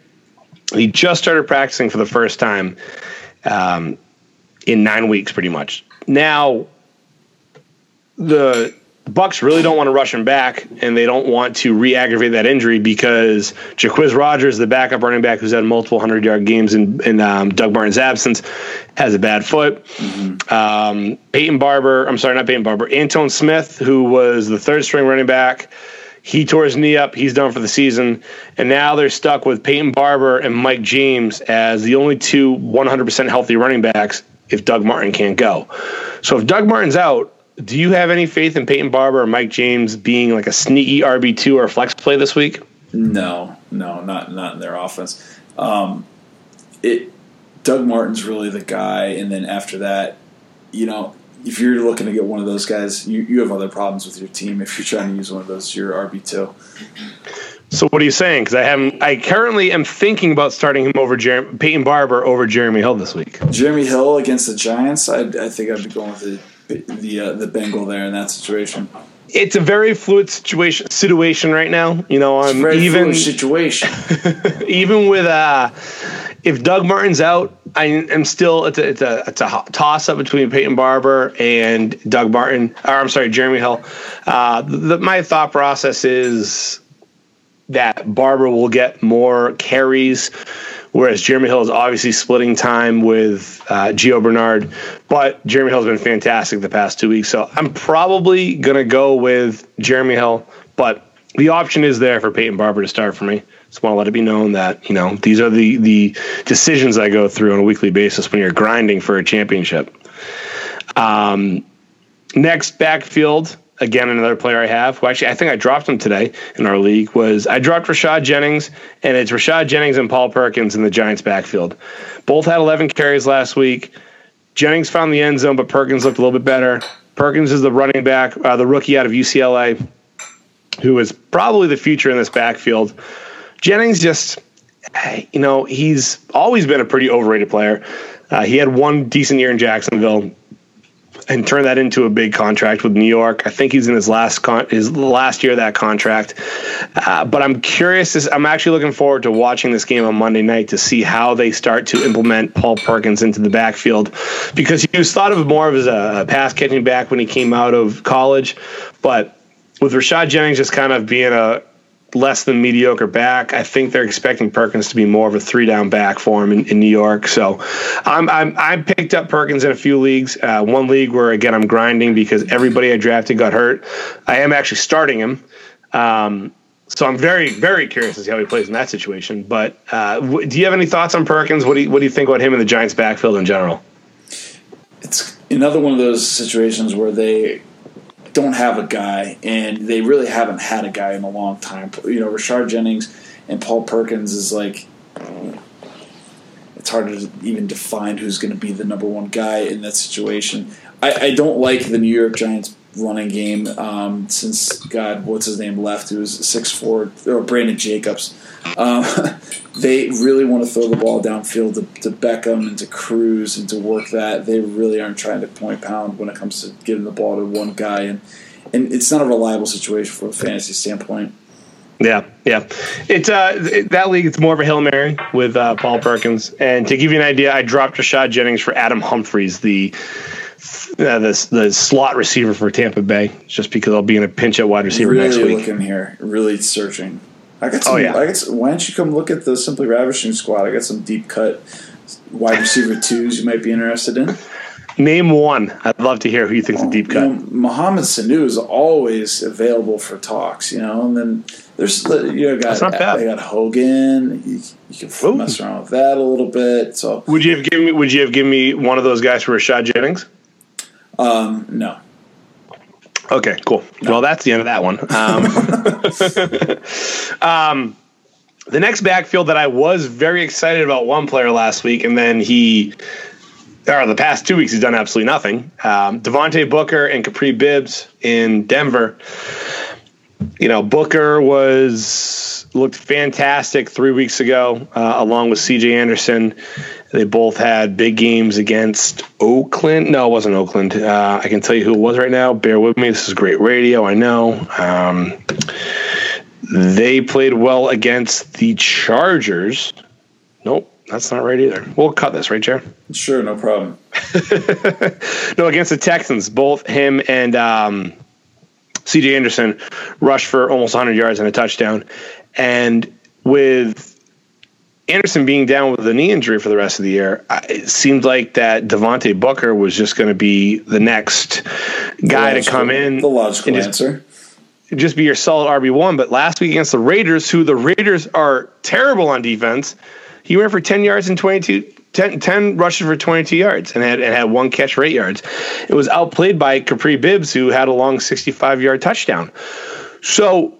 S1: He just started practicing for the first time um, in nine weeks, pretty much. Now, the Bucs really don't want to rush him back, and they don't want to re-aggravate that injury because Jacquizz Rodgers, the backup running back who's had multiple hundred-yard games in, in um, Doug Martin's absence, has a bad foot. Mm-hmm. Um, Peyton Barber, I'm sorry, not Peyton Barber, Antone Smith, who was the third-string running back he tore his knee up. He's done for the season. And now they're stuck with Peyton Barber and Mike James as the only two 100% healthy running backs if Doug Martin can't go. So if Doug Martin's out, do you have any faith in Peyton Barber or Mike James being like a sneaky RB2 or flex play this week?
S2: No, no, not not in their offense. Um, it Doug Martin's really the guy, and then after that, you know, if you're looking to get one of those guys, you, you have other problems with your team if you're trying to use one of those your RB two.
S1: So what are you saying? Because I haven't. I currently am thinking about starting him over Jer- Peyton Barber over Jeremy Hill this week.
S2: Jeremy Hill against the Giants. I, I think I'd be going with the the uh, the Bengal there in that situation.
S1: It's a very fluid situation situation right now. You know, I'm even
S2: situation.
S1: even with uh, if Doug Martin's out, I am still it's a it's a it's a toss up between Peyton Barber and Doug Martin. Or I'm sorry, Jeremy Hill. Uh, the, my thought process is that Barber will get more carries, whereas Jeremy Hill is obviously splitting time with uh, Gio Bernard. But Jeremy Hill has been fantastic the past two weeks, so I'm probably gonna go with Jeremy Hill. But the option is there for Peyton Barber to start for me. Just want to let it be known that you know these are the the decisions I go through on a weekly basis when you're grinding for a championship. Um, next backfield again, another player I have. Well, actually, I think I dropped him today in our league. Was I dropped Rashad Jennings, and it's Rashad Jennings and Paul Perkins in the Giants' backfield. Both had 11 carries last week. Jennings found the end zone, but Perkins looked a little bit better. Perkins is the running back, uh, the rookie out of UCLA, who is probably the future in this backfield. Jennings just, you know, he's always been a pretty overrated player. Uh, he had one decent year in Jacksonville and turn that into a big contract with New York. I think he's in his last con- his last year of that contract. Uh, but I'm curious. I'm actually looking forward to watching this game on Monday night to see how they start to implement Paul Perkins into the backfield because he was thought of more of as a pass catching back when he came out of college, but with Rashad Jennings just kind of being a less than mediocre back. I think they're expecting Perkins to be more of a three down back for him in, in New York. So I'm, I'm I picked up Perkins in a few leagues. Uh, one league where again I'm grinding because everybody I drafted got hurt. I am actually starting him. Um, so I'm very, very curious to see how he plays in that situation. But uh, w- do you have any thoughts on Perkins? What do you, what do you think about him in the Giants' backfield in general?
S2: It's another one of those situations where they don't have a guy, and they really haven't had a guy in a long time. You know, Rashard Jennings and Paul Perkins is like it's hard to even define who's going to be the number one guy in that situation. I, I don't like the New York Giants running game um, since God, what's his name left, who was six four or Brandon Jacobs. Um, they really want to throw the ball downfield to, to Beckham and to Cruz and to work that. They really aren't trying to point pound when it comes to giving the ball to one guy, and and it's not a reliable situation from a fantasy standpoint.
S1: Yeah, yeah. It's uh that league. It's more of a hail mary with uh, Paul Perkins. And to give you an idea, I dropped Rashad Jennings for Adam Humphries, the uh, the the slot receiver for Tampa Bay, just because I'll be in a pinch at wide receiver
S2: really
S1: next week.
S2: Really Looking here, really searching. I got some. Oh, yeah. I got some, why don't you come look at the Simply Ravishing squad? I got some deep cut wide receiver twos you might be interested in.
S1: Name one. I'd love to hear who you think's a deep cut. You
S2: know, Mohamed Sanu is always available for talks, you know, and then there's you know got not bad. they got Hogan. You, you can Ooh. mess around with that a little bit. So
S1: would you have given me? Would you have given me one of those guys for Rashad Jennings?
S2: Um, no.
S1: Okay, cool. No. Well, that's the end of that one. Um, um, the next backfield that I was very excited about one player last week, and then he, or the past two weeks, he's done absolutely nothing. Um, Devontae Booker and Kapri Bibbs in Denver. You know, Booker was looked fantastic three weeks ago, uh, along with C.J. Anderson. They both had big games against Oakland. No, it wasn't Oakland. Uh, I can tell you who it was right now. Bear with me. This is great radio. I know. Um, they played well against the Chargers. Nope, that's not right either. We'll cut this, right, Chair?
S2: Sure, no problem.
S1: no, against the Texans, both him and um, C.J. Anderson rushed for almost 100 yards and a touchdown. And with Anderson being down with a knee injury for the rest of the year, it seemed like that Devontae Booker was just going to be the next guy
S2: to
S1: come in.
S2: The logical just, answer.
S1: Just be your solid RB one. But last week against the Raiders, who the Raiders are terrible on defense, he went for ten yards and 22, 10, 10 rushes for 22 yards and had, and had one catch for eight yards. It was outplayed by Kapri Bibbs, who had a long 65 yard touchdown. So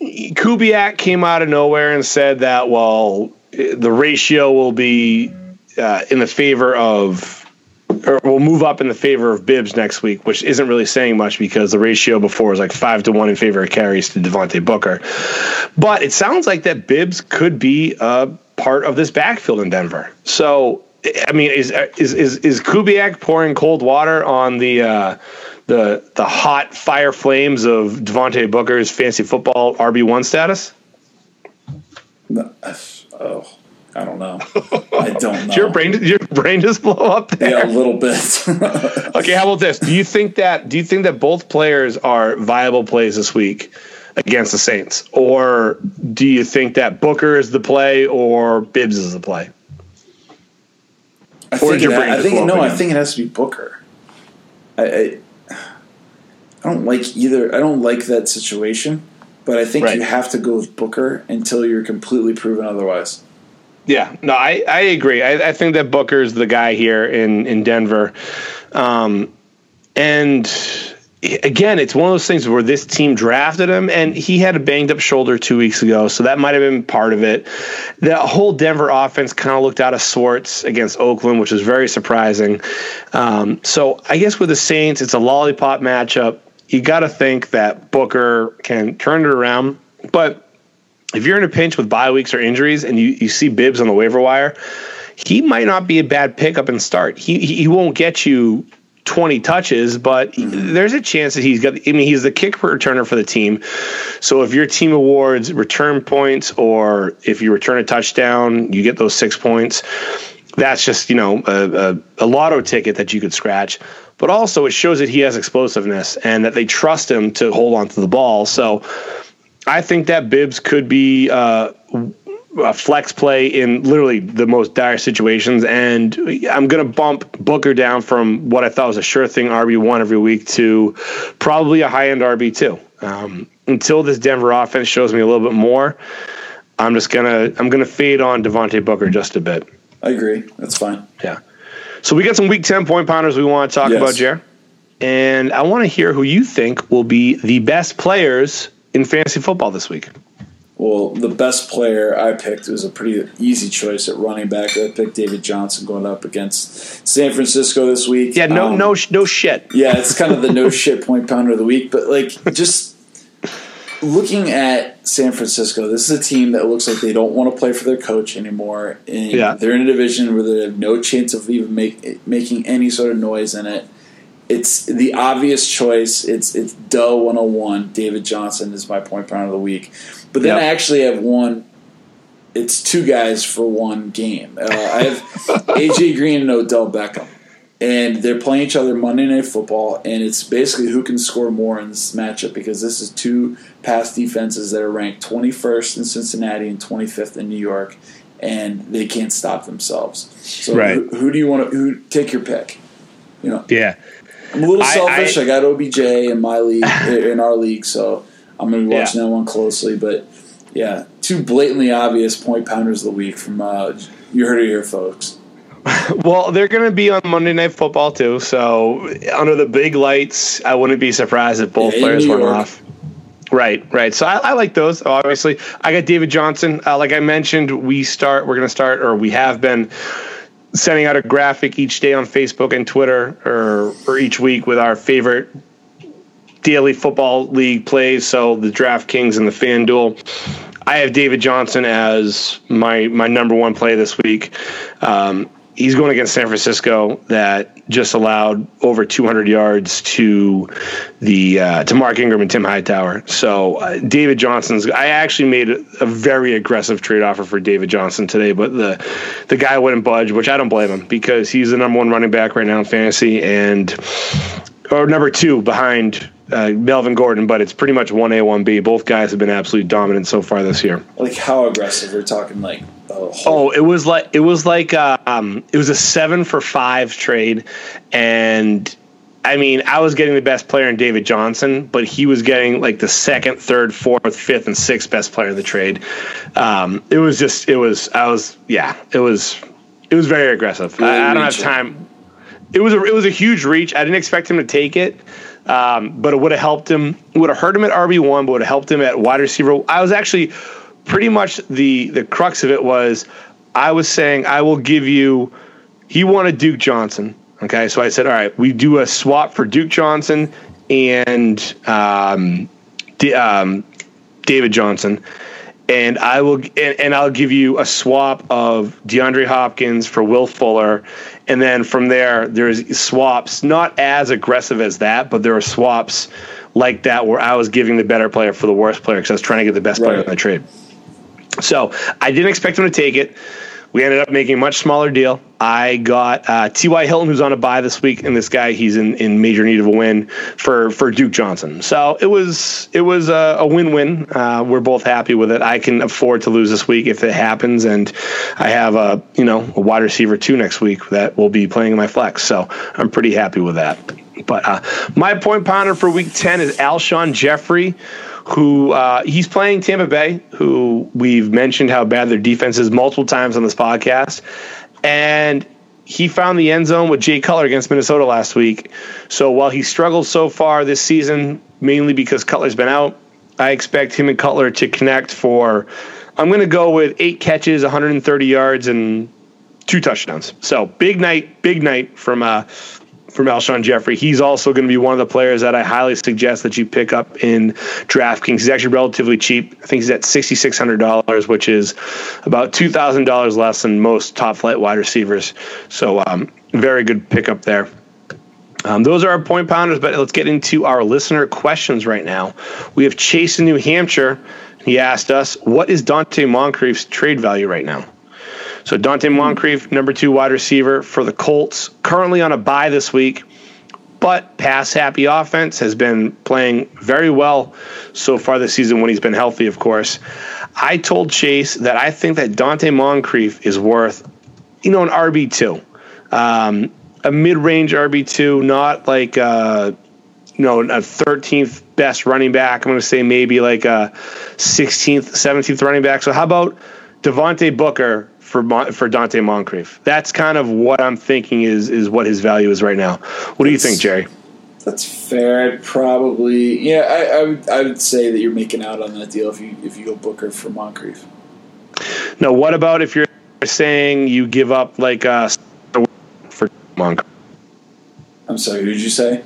S1: Kubiak came out of nowhere and said that, well, the ratio will be uh, in the favor of or will move up in the favor of Bibbs next week, which isn't really saying much because the ratio before was like five to one in favor of carries to Devontae Booker. But it sounds like that Bibbs could be a part of this backfield in Denver. So I mean, is is is is Kubiak pouring cold water on the uh, the the hot fire flames of Devontae Booker's fancy football RB one status?
S2: No, oh, I don't know. I don't know.
S1: your brain, your brain just blow up there.
S2: Yeah, a little bit.
S1: okay, how about this? Do you think that? Do you think that both players are viable plays this week against the Saints, or do you think that Booker is the play or Bibbs is the play?
S2: I think, it, I think no. I think it has to be Booker. I, I, I don't like either. I don't like that situation, but I think right. you have to go with Booker until you're completely proven otherwise.
S1: Yeah, no, I, I agree. I, I think that Booker is the guy here in in Denver, um, and again, it's one of those things where this team drafted him and he had a banged up shoulder two weeks ago. So that might have been part of it. The whole Denver offense kind of looked out of sorts against Oakland, which was very surprising. Um, so I guess with the Saints, it's a lollipop matchup. You got to think that Booker can turn it around. But if you're in a pinch with bye weeks or injuries and you, you see Bibbs on the waiver wire, he might not be a bad pickup and start. He he won't get you 20 touches, but there's a chance that he's got. I mean, he's the kick returner for the team. So if your team awards return points, or if you return a touchdown, you get those six points. That's just you know a, a, a lotto ticket that you could scratch. But also, it shows that he has explosiveness and that they trust him to hold on to the ball. So I think that Bibbs could be uh, a flex play in literally the most dire situations. And I'm going to bump Booker down from what I thought was a sure thing RB1 every week to probably a high end RB2. Um, until this Denver offense shows me a little bit more, I'm just gonna I'm gonna fade on Devontae Booker just a bit.
S2: I agree. That's fine.
S1: Yeah. So we got some week ten point pounders we want to talk yes. about, Jer. And I want to hear who you think will be the best players in fantasy football this week.
S2: Well, the best player I picked was a pretty easy choice at running back. I picked David Johnson going up against San Francisco this week.
S1: Yeah, no, um, no, no shit.
S2: Yeah, it's kind of the no shit point pounder of the week. But like, just looking at San Francisco, this is a team that looks like they don't want to play for their coach anymore. And yeah. they're in a division where they have no chance of even make, making any sort of noise in it it's the obvious choice. It's it's Duh 101. David Johnson is my point pounder of the week. But then yep. I actually have one. It's two guys for one game. Uh, I have AJ Green and Odell Beckham, and they're playing each other Monday Night Football, and it's basically who can score more in this matchup because this is two pass defenses that are ranked 21st in Cincinnati and 25th in New York, and they can't stop themselves. So right. who, who do you want to? Who take your pick? You know.
S1: Yeah.
S2: I'm a little selfish. I, I, I got OBJ in my league, in our league, so I'm going to be watching yeah. that one closely. But yeah, two blatantly obvious point pounders of the week from uh, you heard it here, folks.
S1: well, they're going to be on Monday Night Football too. So under the big lights, I wouldn't be surprised if both yeah, players went off. Right, right. So I, I, like those. Obviously, I got David Johnson. Uh, like I mentioned, we start. We're going to start, or we have been sending out a graphic each day on Facebook and Twitter, or or each week with our favorite daily football league plays, so the DraftKings and the FanDuel. I have David Johnson as my my number one play this week. Um, he's going against San Francisco that just allowed over 200 yards to the uh, to Mark Ingram and Tim Hightower. So uh, David Johnson's. I actually made a, very aggressive trade offer for David Johnson today, but the the guy wouldn't budge, which I don't blame him because he's the number one running back right now in fantasy and or number two behind uh, Melvin Gordon, but it's pretty much one A, one B. Both guys have been absolutely dominant so far this year.
S2: Like how aggressive? We're talking like
S1: oh, it was like it was like um, it was a seven for five trade, and I mean I was getting the best player in David Johnson, but he was getting like the second, third, fourth, fifth, and sixth best player in the trade. Um, it was just it was I was yeah it was it was very aggressive. I, I, don't have time. It was a it was a huge reach. I didn't expect him to take it. Um, but it would have helped him. Would have hurt him at RB one, but would have helped him at wide receiver. I was actually pretty much the the crux of it was I was saying I will give you. He wanted Duke Johnson. Okay, so I said, all right, we do a swap for Duke Johnson and um, D- um, David Johnson, and I will and, and, I'll give you a swap of DeAndre Hopkins for Will Fuller, and then from there there's swaps not as aggressive as that, but there are swaps like that where I was giving the better player for the worst player because I was trying to get the best player in the trade. So I didn't expect him to take it. We ended up making a much smaller deal. I got uh, T.Y. Hilton, who's on a bye this week, and this guy he's in, in major need of a win for for Duke Johnson. So it was it was a, a win win. Uh, we're both happy with it. I can afford to lose this week if it happens, and I have a you know a wide receiver two next week that will be playing in my flex. So I'm pretty happy with that. But uh, my point pounder for week ten is Alshon Jeffery, who uh, he's playing Tampa Bay, who we've mentioned how bad their defense is multiple times on this podcast. And he found the end zone with Jay Cutler against Minnesota last week. So while he struggled so far this season, mainly because Cutler's been out, I expect him and Cutler to connect for, I'm going to go with eight catches, 130 yards, and two touchdowns. So big night, big night from uh, from Alshon Jeffery. He's also going to be one of the players that I highly suggest that you pick up in DraftKings. He's actually relatively cheap. I think he's at sixty six hundred dollars, which is about two thousand dollars less than most top flight wide receivers. So um, very good pickup there. Um, those are our point pounders, but let's get into our listener questions right now. We have Chase in New Hampshire. He asked us, "What is Donte Moncrief's trade value right now?" So Donte Moncrief, number two wide receiver for the Colts, currently on a bye this week, but pass happy offense has been playing very well so far this season when he's been healthy, of course. I told Chase that I think that Donte Moncrief is worth, you know, an RB two, um, a mid range RB two, not like. Uh, you know, a 13th best running back. I'm going to say maybe like a 16th, 17th running back. So how about Devontae Booker for for Donte Moncrief. That's kind of what I'm thinking is is what his value is right now. What do you think, Jerry?
S2: That's fair. I'd probably yeah. I, I, would I would say that you're making out on that deal if you if you go Booker for Moncrief.
S1: Now, what about if you're saying you give up like uh for Moncrief?
S2: I'm sorry. Who did you say?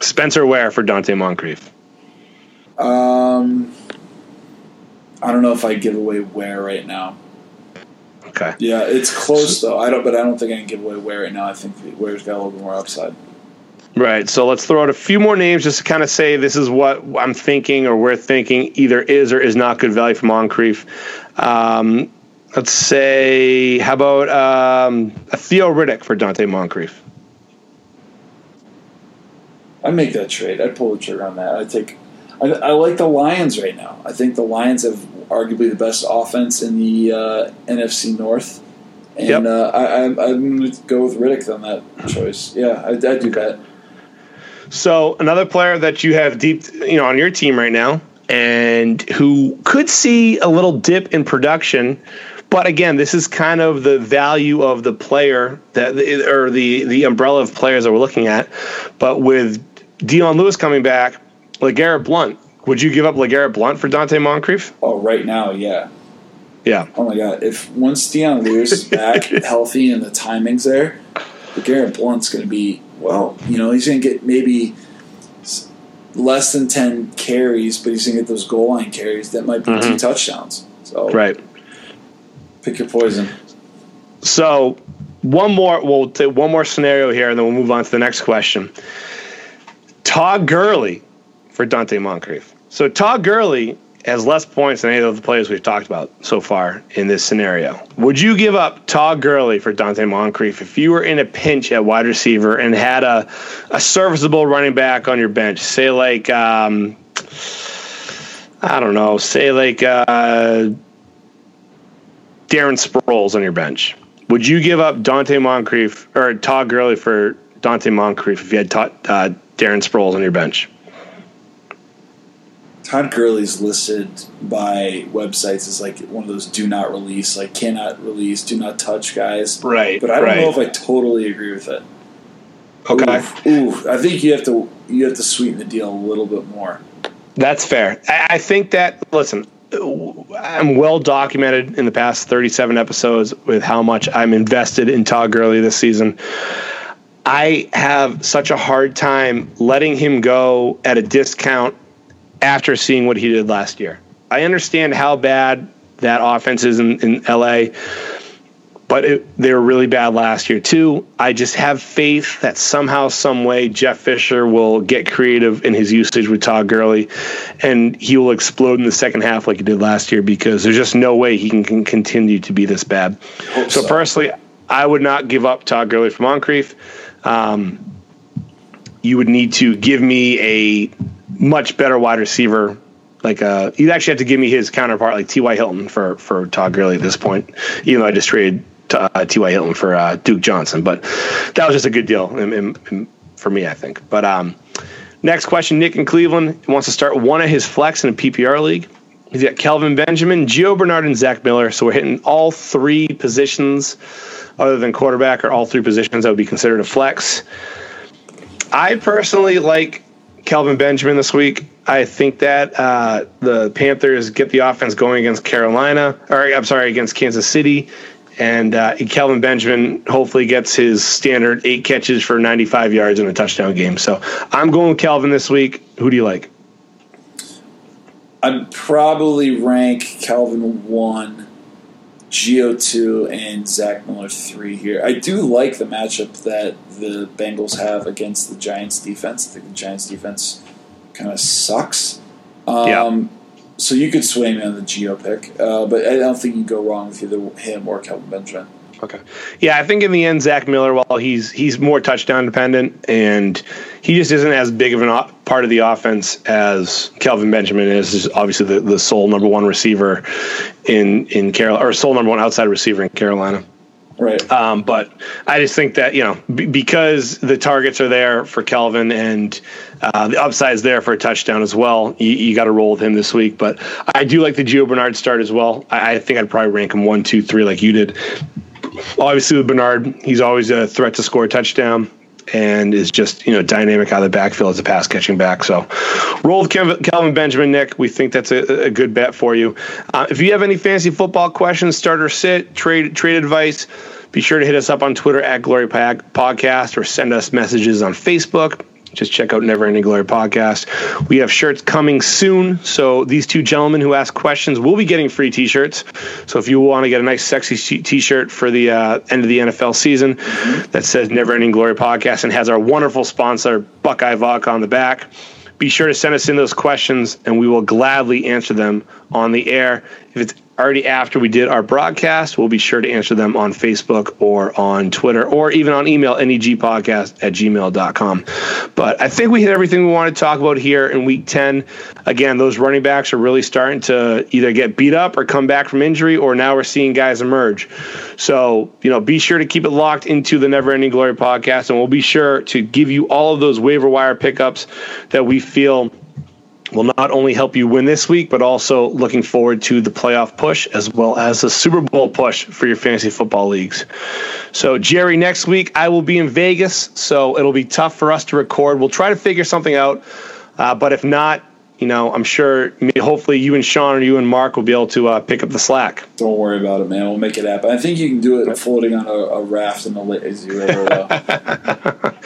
S1: Spencer Ware for Donte Moncrief.
S2: Um, I don't know if I give away Ware right now.
S1: Okay.
S2: Yeah, it's close though. I don't, but I don't think I can give away Ware right now. I think Ware's got a little bit more upside.
S1: Right. So let's throw out a few more names just to kind of say this is what I'm thinking or we're thinking either is or is not good value for Moncrief. Um, let's say, how about um, a Theo Riddick for Donte Moncrief?
S2: I'd make that trade. I'd pull the trigger on that. I take. I, I like the Lions right now. I think the Lions have arguably the best offense in the uh, NFC North. And yep. uh, I, am going to go with Riddick on that choice. Yeah, I, I do that.
S1: So another player that you have deep, you know, on your team right now, and who could see a little dip in production, but again, this is kind of the value of the player that, or the the umbrella of players that we're looking at. But with Dion Lewis coming back, LeGarrette Blount would you give up LeGarrette Blount for Donte Moncrief?
S2: Oh, right now, yeah.
S1: Yeah.
S2: Oh my God! If once Dion Lewis is back healthy and the timing's there, LeGarrette Blount's going to be well. You know, he's going to get maybe less than ten carries, but he's going to get those goal line carries that might be mm-hmm. two touchdowns. So
S1: right.
S2: Pick your poison.
S1: So one more. We'll take one more scenario here, and then we'll move on to the next question. Todd Gurley for Donte Moncrief. So Todd Gurley has less points than any of the players we've talked about so far in this scenario. Would you give up Todd Gurley for Donte Moncrief if you were in a pinch at wide receiver and had a, a serviceable running back on your bench? Say like um, I don't know, say like uh, Darren Sproles on your bench. Would you give up Donte Moncrief or Todd Gurley for Donte Moncrief if you had uh, Darren Sproles on your bench?
S2: Todd Gurley's listed by websites as like one of those do not release, like cannot release, do not touch guys.
S1: Right.
S2: But I don't
S1: right.
S2: know if I totally agree with it.
S1: Okay.
S2: Oof, oof. I think you have to you have to sweeten the deal a little bit more.
S1: That's fair. I, I think that listen, I'm well documented in the past 37 episodes with how much I'm invested in Todd Gurley this season. I have such a hard time letting him go at a discount after seeing what he did last year. I understand how bad that offense is in, in LA, but it, they were really bad last year too. I just have faith that somehow, some way, Jeff Fisher will get creative in his usage with Todd Gurley, and he will explode in the second half like he did last year because there's just no way he can, can continue to be this bad. So, so, personally, I would not give up Todd Gurley for Moncrief. Um, you would need to give me a much better wide receiver. Like uh, you'd actually have to give me his counterpart, like T.Y. Hilton, for for Todd Gurley at this point. Even though I just traded uh, T.Y. Hilton for uh, Duke Johnson, but that was just a good deal in, in, in, for me, I think. But um, next question, Nick in Cleveland wants to start one of his flex in a PPR league. He's got Kelvin Benjamin, Gio Bernard, and Zach Miller. So we're hitting all three positions other than quarterback, or all three positions that would be considered a flex. I personally like Kelvin Benjamin this week. I think that uh, the Panthers get the offense going against Carolina, or I'm sorry, against Kansas City. And uh, Kelvin Benjamin hopefully gets his standard eight catches for 95 yards in a touchdown game. So I'm going with Kelvin this week. Who do you like?
S2: I'd probably rank Kelvin one, Gio two, and Zach Miller three here. I do like the matchup that the Bengals have against the Giants defense. I think the Giants defense kind of sucks. Um, yeah. So you could sway me on the Gio pick, uh, but I don't think you go wrong with either him or Kelvin Benjamin.
S1: Okay. Yeah, I think in the end, Zach Miller, while he's he's more touchdown dependent, and he just isn't as big of an part of the offense as Kelvin Benjamin is. is obviously the, the sole number one receiver in in Carolina, or sole number one outside receiver in Carolina.
S2: Right.
S1: Um, but I just think that you know b- because the targets are there for Kelvin and uh, the upside is there for a touchdown as well. You, you got to roll with him this week. But I do like the Gio Bernard start as well. I, I think I'd probably rank him one, two, three, like you did. Obviously, with Bernard, he's always a threat to score a touchdown and is just you know dynamic out of the backfield as a pass catching back. So roll Kelvin Benjamin, Nick. We think that's a, a good bet for you. Uh, if you have any fantasy football questions, starter sit, trade trade advice, be sure to hit us up on Twitter at Glory Podcast or send us messages on Facebook just check out Never Ending Glory podcast. We have shirts coming soon. So these two gentlemen who ask questions will be getting free T-shirts. So if you want to get a nice, sexy T-shirt for the uh, end of the NFL season that says Never Ending Glory podcast and has our wonderful sponsor Buckeye Vodka on the back. Be sure to send us in those questions, and we will gladly answer them on the air. If it's already after we did our broadcast. We'll be sure to answer them on Facebook or on Twitter or even on email, negpodcast at gmail.com. But I think we hit everything we want to talk about here in week 10. Again, those running backs are really starting to either get beat up or come back from injury, or now we're seeing guys emerge. So, you know, be sure to keep it locked into the Never Ending Glory podcast, and we'll be sure to give you all of those waiver wire pickups that we feel will not only help you win this week, but also looking forward to the playoff push as well as the Super Bowl push for your fantasy football leagues. So, Jerry, next week I will be in Vegas, so it'll be tough for us to record. We'll try to figure something out, uh, but if not, you know, I'm sure. hopefully, you and Sean or you and Mark will be able to uh, pick up the slack.
S2: Don't worry about it, man. We'll make it happen. I think you can do it floating on a, a raft in the lazy river.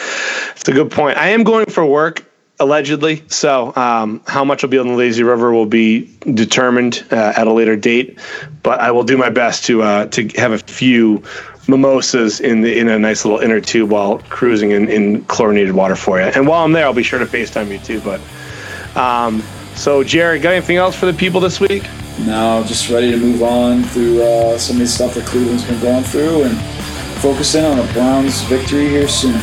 S1: It's a good point. I am going for work allegedly. So, um, how much will be on the lazy river will be determined uh, at a later date. But I will do my best to uh, to have a few mimosas in the, in a nice little inner tube while cruising in, in chlorinated water for you. And while I'm there, I'll be sure to Facetime you too. But um, so, Jared, got anything else for the people this week?
S2: No, just ready to move on through uh, some of the stuff that Cleveland's been going through and focusing on a Browns victory here soon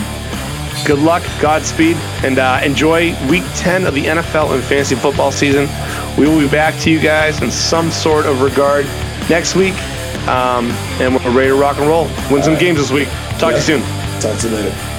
S1: good luck, Godspeed, and uh, enjoy week 10 of the NFL and fantasy football season. We will be back to you guys in some sort of regard next week, um, and we're ready to rock and roll. Win All some right. games this week. Talk yeah. to you soon.
S2: Talk to you later.